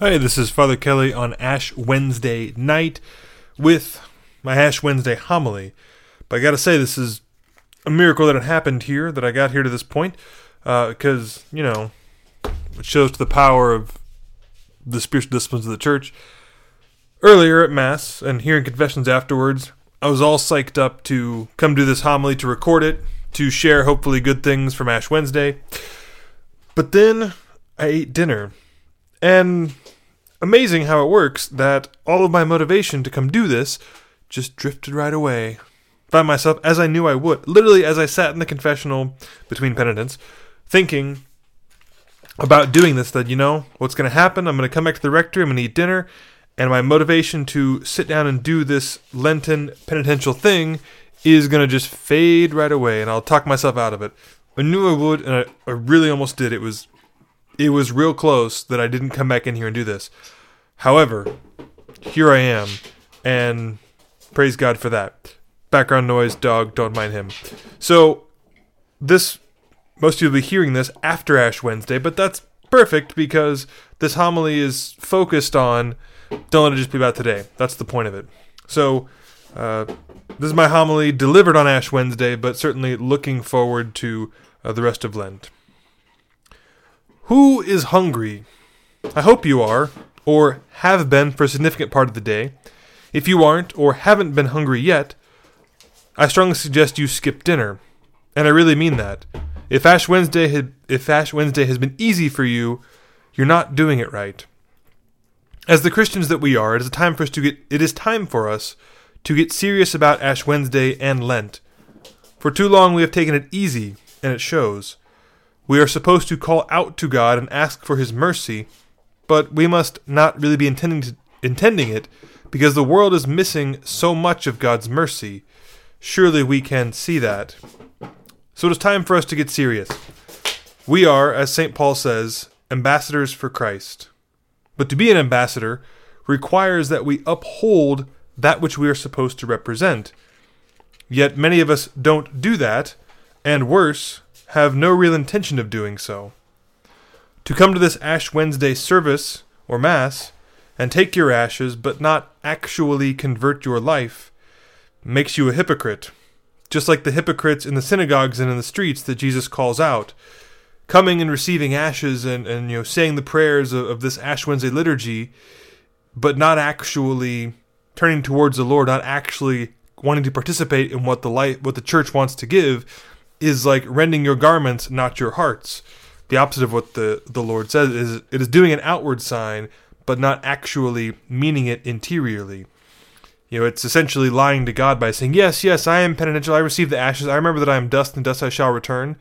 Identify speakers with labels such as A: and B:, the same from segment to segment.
A: Hey, this is Father Kelly on Ash Wednesday night with my Ash Wednesday homily. But I gotta say, this is a miracle that it happened here, that I got here to this point, uh, because, you know, it shows to the power of the spiritual disciplines of the church. Earlier at Mass and hearing confessions afterwards, I was all psyched up to come do this homily, to record it, to share hopefully good things from Ash Wednesday. But then I ate dinner. And amazing how it works that all of my motivation to come do this just drifted right away. By myself, as I knew I would. Literally, as I sat in the confessional between penitents, thinking about doing this, that, you know, what's going to happen? I'm going to come back to the rectory, I'm going to eat dinner, and my motivation to sit down and do this Lenten penitential thing is going to just fade right away, and I'll talk myself out of it. I knew I would, and I, I really almost did. It was it was real close that I didn't come back in here and do this. However, here I am, and praise God for that. Background noise, dog, don't mind him. So, this, most of you will be hearing this after Ash Wednesday, but that's perfect because this homily is focused on don't let it just be about today. That's the point of it. So, uh, this is my homily delivered on Ash Wednesday, but certainly looking forward to uh, the rest of Lent. Who is hungry? I hope you are, or have been for a significant part of the day. If you aren't, or haven't been hungry yet, I strongly suggest you skip dinner. And I really mean that. If Ash Wednesday had, if Ash Wednesday has been easy for you, you're not doing it right. As the Christians that we are, it is time for us to get it is time for us to get serious about Ash Wednesday and Lent. For too long we have taken it easy, and it shows. We are supposed to call out to God and ask for his mercy, but we must not really be intending to, intending it because the world is missing so much of God's mercy. Surely we can see that. So it is time for us to get serious. We are, as St. Paul says, ambassadors for Christ. But to be an ambassador requires that we uphold that which we are supposed to represent. Yet many of us don't do that, and worse, have no real intention of doing so. To come to this Ash Wednesday service, or Mass, and take your ashes, but not actually convert your life, makes you a hypocrite, just like the hypocrites in the synagogues and in the streets that Jesus calls out. Coming and receiving ashes and, and you know saying the prayers of, of this Ash Wednesday liturgy, but not actually turning towards the Lord, not actually wanting to participate in what the light what the church wants to give, is like rending your garments, not your hearts. The opposite of what the, the Lord says is it is doing an outward sign, but not actually meaning it interiorly. You know, it's essentially lying to God by saying, Yes, yes, I am penitential, I receive the ashes, I remember that I am dust, and dust I shall return.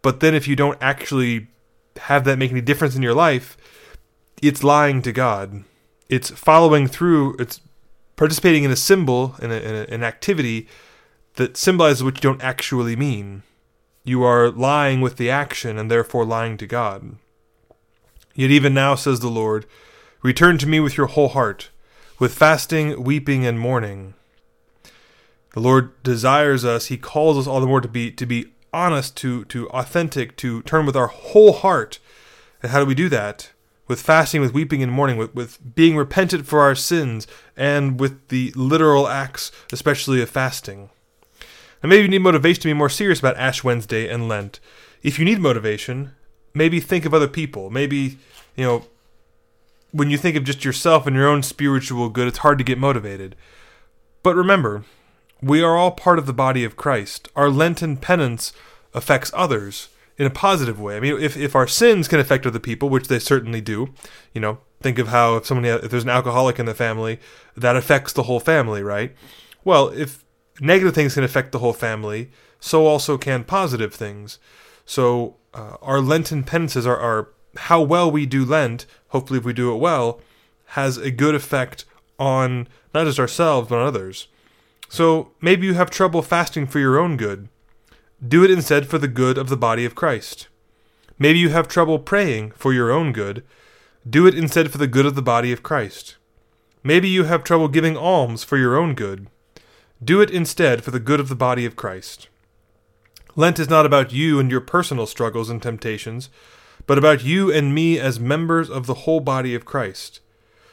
A: But then if you don't actually have that make any difference in your life, it's lying to God. It's following through, it's participating in a symbol, in, a, in a, an activity that symbolizes what you don't actually mean. You are lying with the action and therefore lying to God. Yet even now, says the Lord, return to me with your whole heart, with fasting, weeping, and mourning. The Lord desires us, He calls us all the more to be to be honest, to to authentic, to turn with our whole heart. And how do we do that? With fasting, with weeping and mourning, with, with being repentant for our sins, and with the literal acts, especially of fasting. And maybe you need motivation to be more serious about Ash Wednesday and Lent. If you need motivation, maybe think of other people. Maybe, you know, when you think of just yourself and your own spiritual good, it's hard to get motivated. But remember, we are all part of the body of Christ. Our Lenten penance affects others in a positive way. I mean, if, if our sins can affect other people, which they certainly do, you know, think of how if if there's an alcoholic in the family, that affects the whole family, right? Well, if negative things can affect the whole family, so also can positive things. So uh, our Lenten penances are, are how well we do Lent. Hopefully, if we do it well, has a good effect on not just ourselves but on others. So maybe you have trouble fasting for your own good. Do it instead for the good of the body of Christ. Maybe you have trouble praying for your own good. Do it instead for the good of the body of Christ. Maybe you have trouble giving alms for your own good. Do it instead for the good of the body of Christ. Lent is not about you and your personal struggles and temptations, but about you and me as members of the whole body of Christ.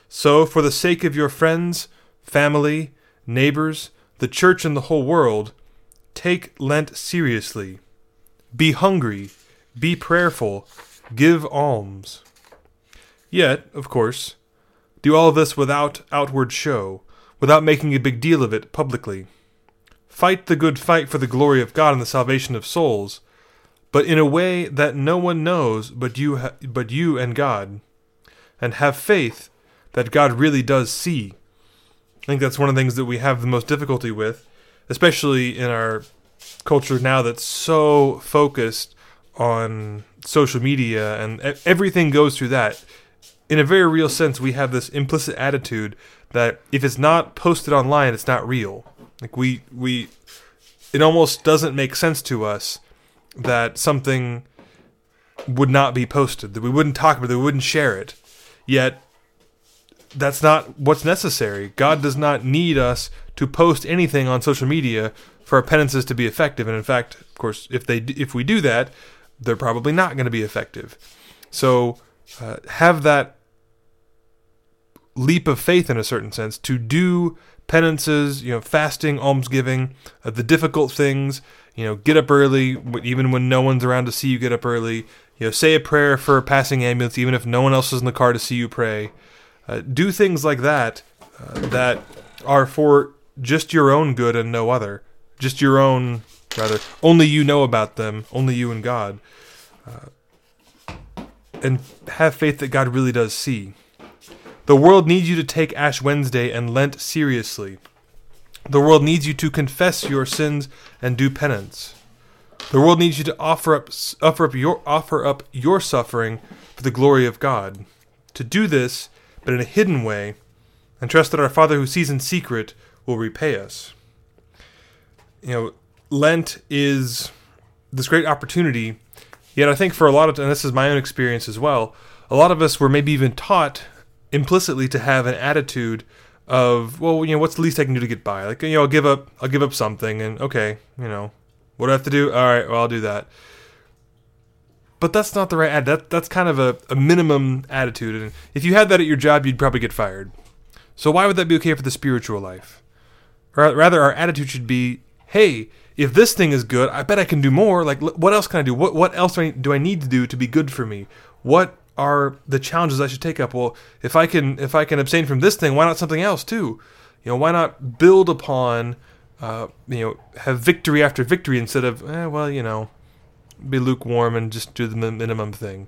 A: So, for the sake of your friends, family, neighbors, the church, and the whole world, take Lent seriously. Be hungry, be prayerful, give alms. Yet, of course, do all this without outward show, without making a big deal of it publicly. Fight the good fight for the glory of God and the salvation of souls, but in a way that no one knows but you, ha- but you and God. And have faith that God really does see. I think that's one of the things that we have the most difficulty with, especially in our culture now that's so focused on social media and everything goes through that. In a very real sense, we have this implicit attitude that if it's not posted online, it's not real. Like we we it almost doesn't make sense to us that something would not be posted, that we wouldn't talk about it, that we wouldn't share it. Yet that's not what's necessary. God does not need us to post anything on social media for our penances to be effective. And in fact, of course, if they if we do that, they're probably not going to be effective. So uh, have that leap of faith in a certain sense to do penances, you know, fasting, almsgiving, uh, the difficult things, you know, get up early, even when no one's around to see you get up early. You know, say a prayer for a passing ambulance, even if no one else is in the car to see you pray. Uh, do things like that uh, that are for just your own good and no other. Just your own, rather. Only you know about them. Only you and God. Uh, and have faith that God really does see. The world needs you to take Ash Wednesday and Lent seriously. The world needs you to confess your sins and do penance. The world needs you to offer up offer up your offer up your suffering for the glory of God. To do this, but in a hidden way, and trust that our Father who sees in secret will repay us. You know, Lent is this great opportunity. Yet I think for a lot of, and this is my own experience as well, a lot of us were maybe even taught implicitly to have an attitude of well you know what's the least i can do to get by? Like you know i'll give up i'll give up something and okay you know what do i have to do? All right well i'll do that. But that's not the right ad that, that's kind of a, a minimum attitude. And if you had that at your job you'd probably get fired. So why would that be okay for the spiritual life? Rather our attitude should be hey if this thing is good i bet i can do more. Like what else can i do? What, what else do I, do I need to do to be good for me? What are the challenges I should take up? Well, if I can if I can abstain from this thing, why not something else too? You know, why not build upon uh, you know have victory after victory instead of eh, well you know be lukewarm and just do the minimum thing.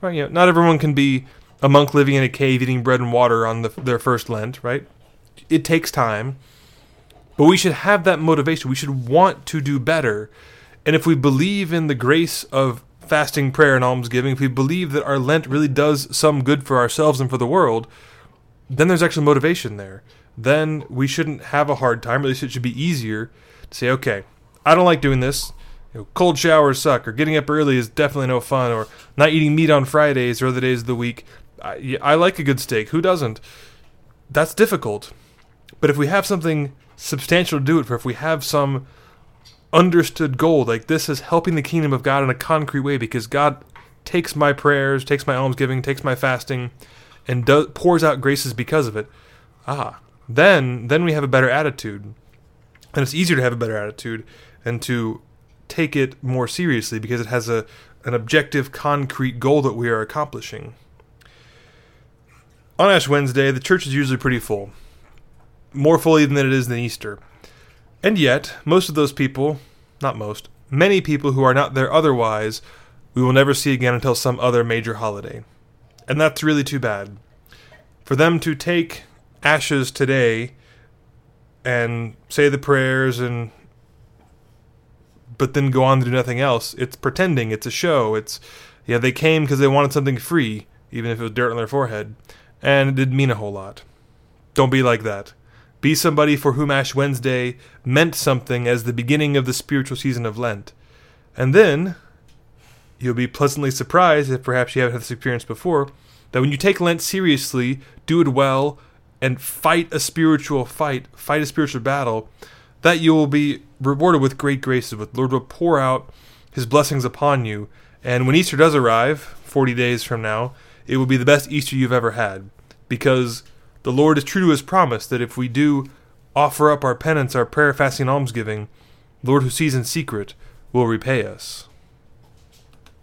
A: Right? You know, not everyone can be a monk living in a cave eating bread and water on the, their first Lent, right? It takes time. But we should have that motivation. We should want to do better. And if we believe in the grace of fasting, prayer, and almsgiving, if we believe that our Lent really does some good for ourselves and for the world, then there's actually motivation there. Then we shouldn't have a hard time, at least it should be easier to say, okay, I don't like doing this. You know, cold showers suck, or getting up early is definitely no fun, or not eating meat on Fridays or other days of the week. I, I like a good steak. Who doesn't? That's difficult. But if we have something substantial to do it for, if we have some understood goal. Like this is helping the kingdom of God in a concrete way because God takes my prayers, takes my almsgiving, takes my fasting, and pours out graces because of it. Ah, then then we have a better attitude, and it's easier to have a better attitude and to take it more seriously because it has a an objective, concrete goal that we are accomplishing. On Ash Wednesday, the church is usually pretty full, more fully than it is than Easter. And yet, most of those people, not most, many people who are not there otherwise, we will never see again until some other major holiday. And that's really too bad. For them to take ashes today and say the prayers and but then go on to do nothing else, it's pretending, it's a show, it's yeah, they came because they wanted something free, even if it was dirt on their forehead, and it didn't mean a whole lot. Don't be like that. Be somebody for whom Ash Wednesday meant something as the beginning of the spiritual season of Lent. And then you'll be pleasantly surprised, if perhaps you haven't had this experience before, that when you take Lent seriously, do it well, and fight a spiritual fight, fight a spiritual battle, that you will be rewarded with great graces. With the Lord will pour out his blessings upon you. And when Easter does arrive, 40 days from now, it will be the best Easter you've ever had. Because the Lord is true to his promise that if we do offer up our penance, our prayer, fasting, almsgiving, the Lord who sees in secret will repay us.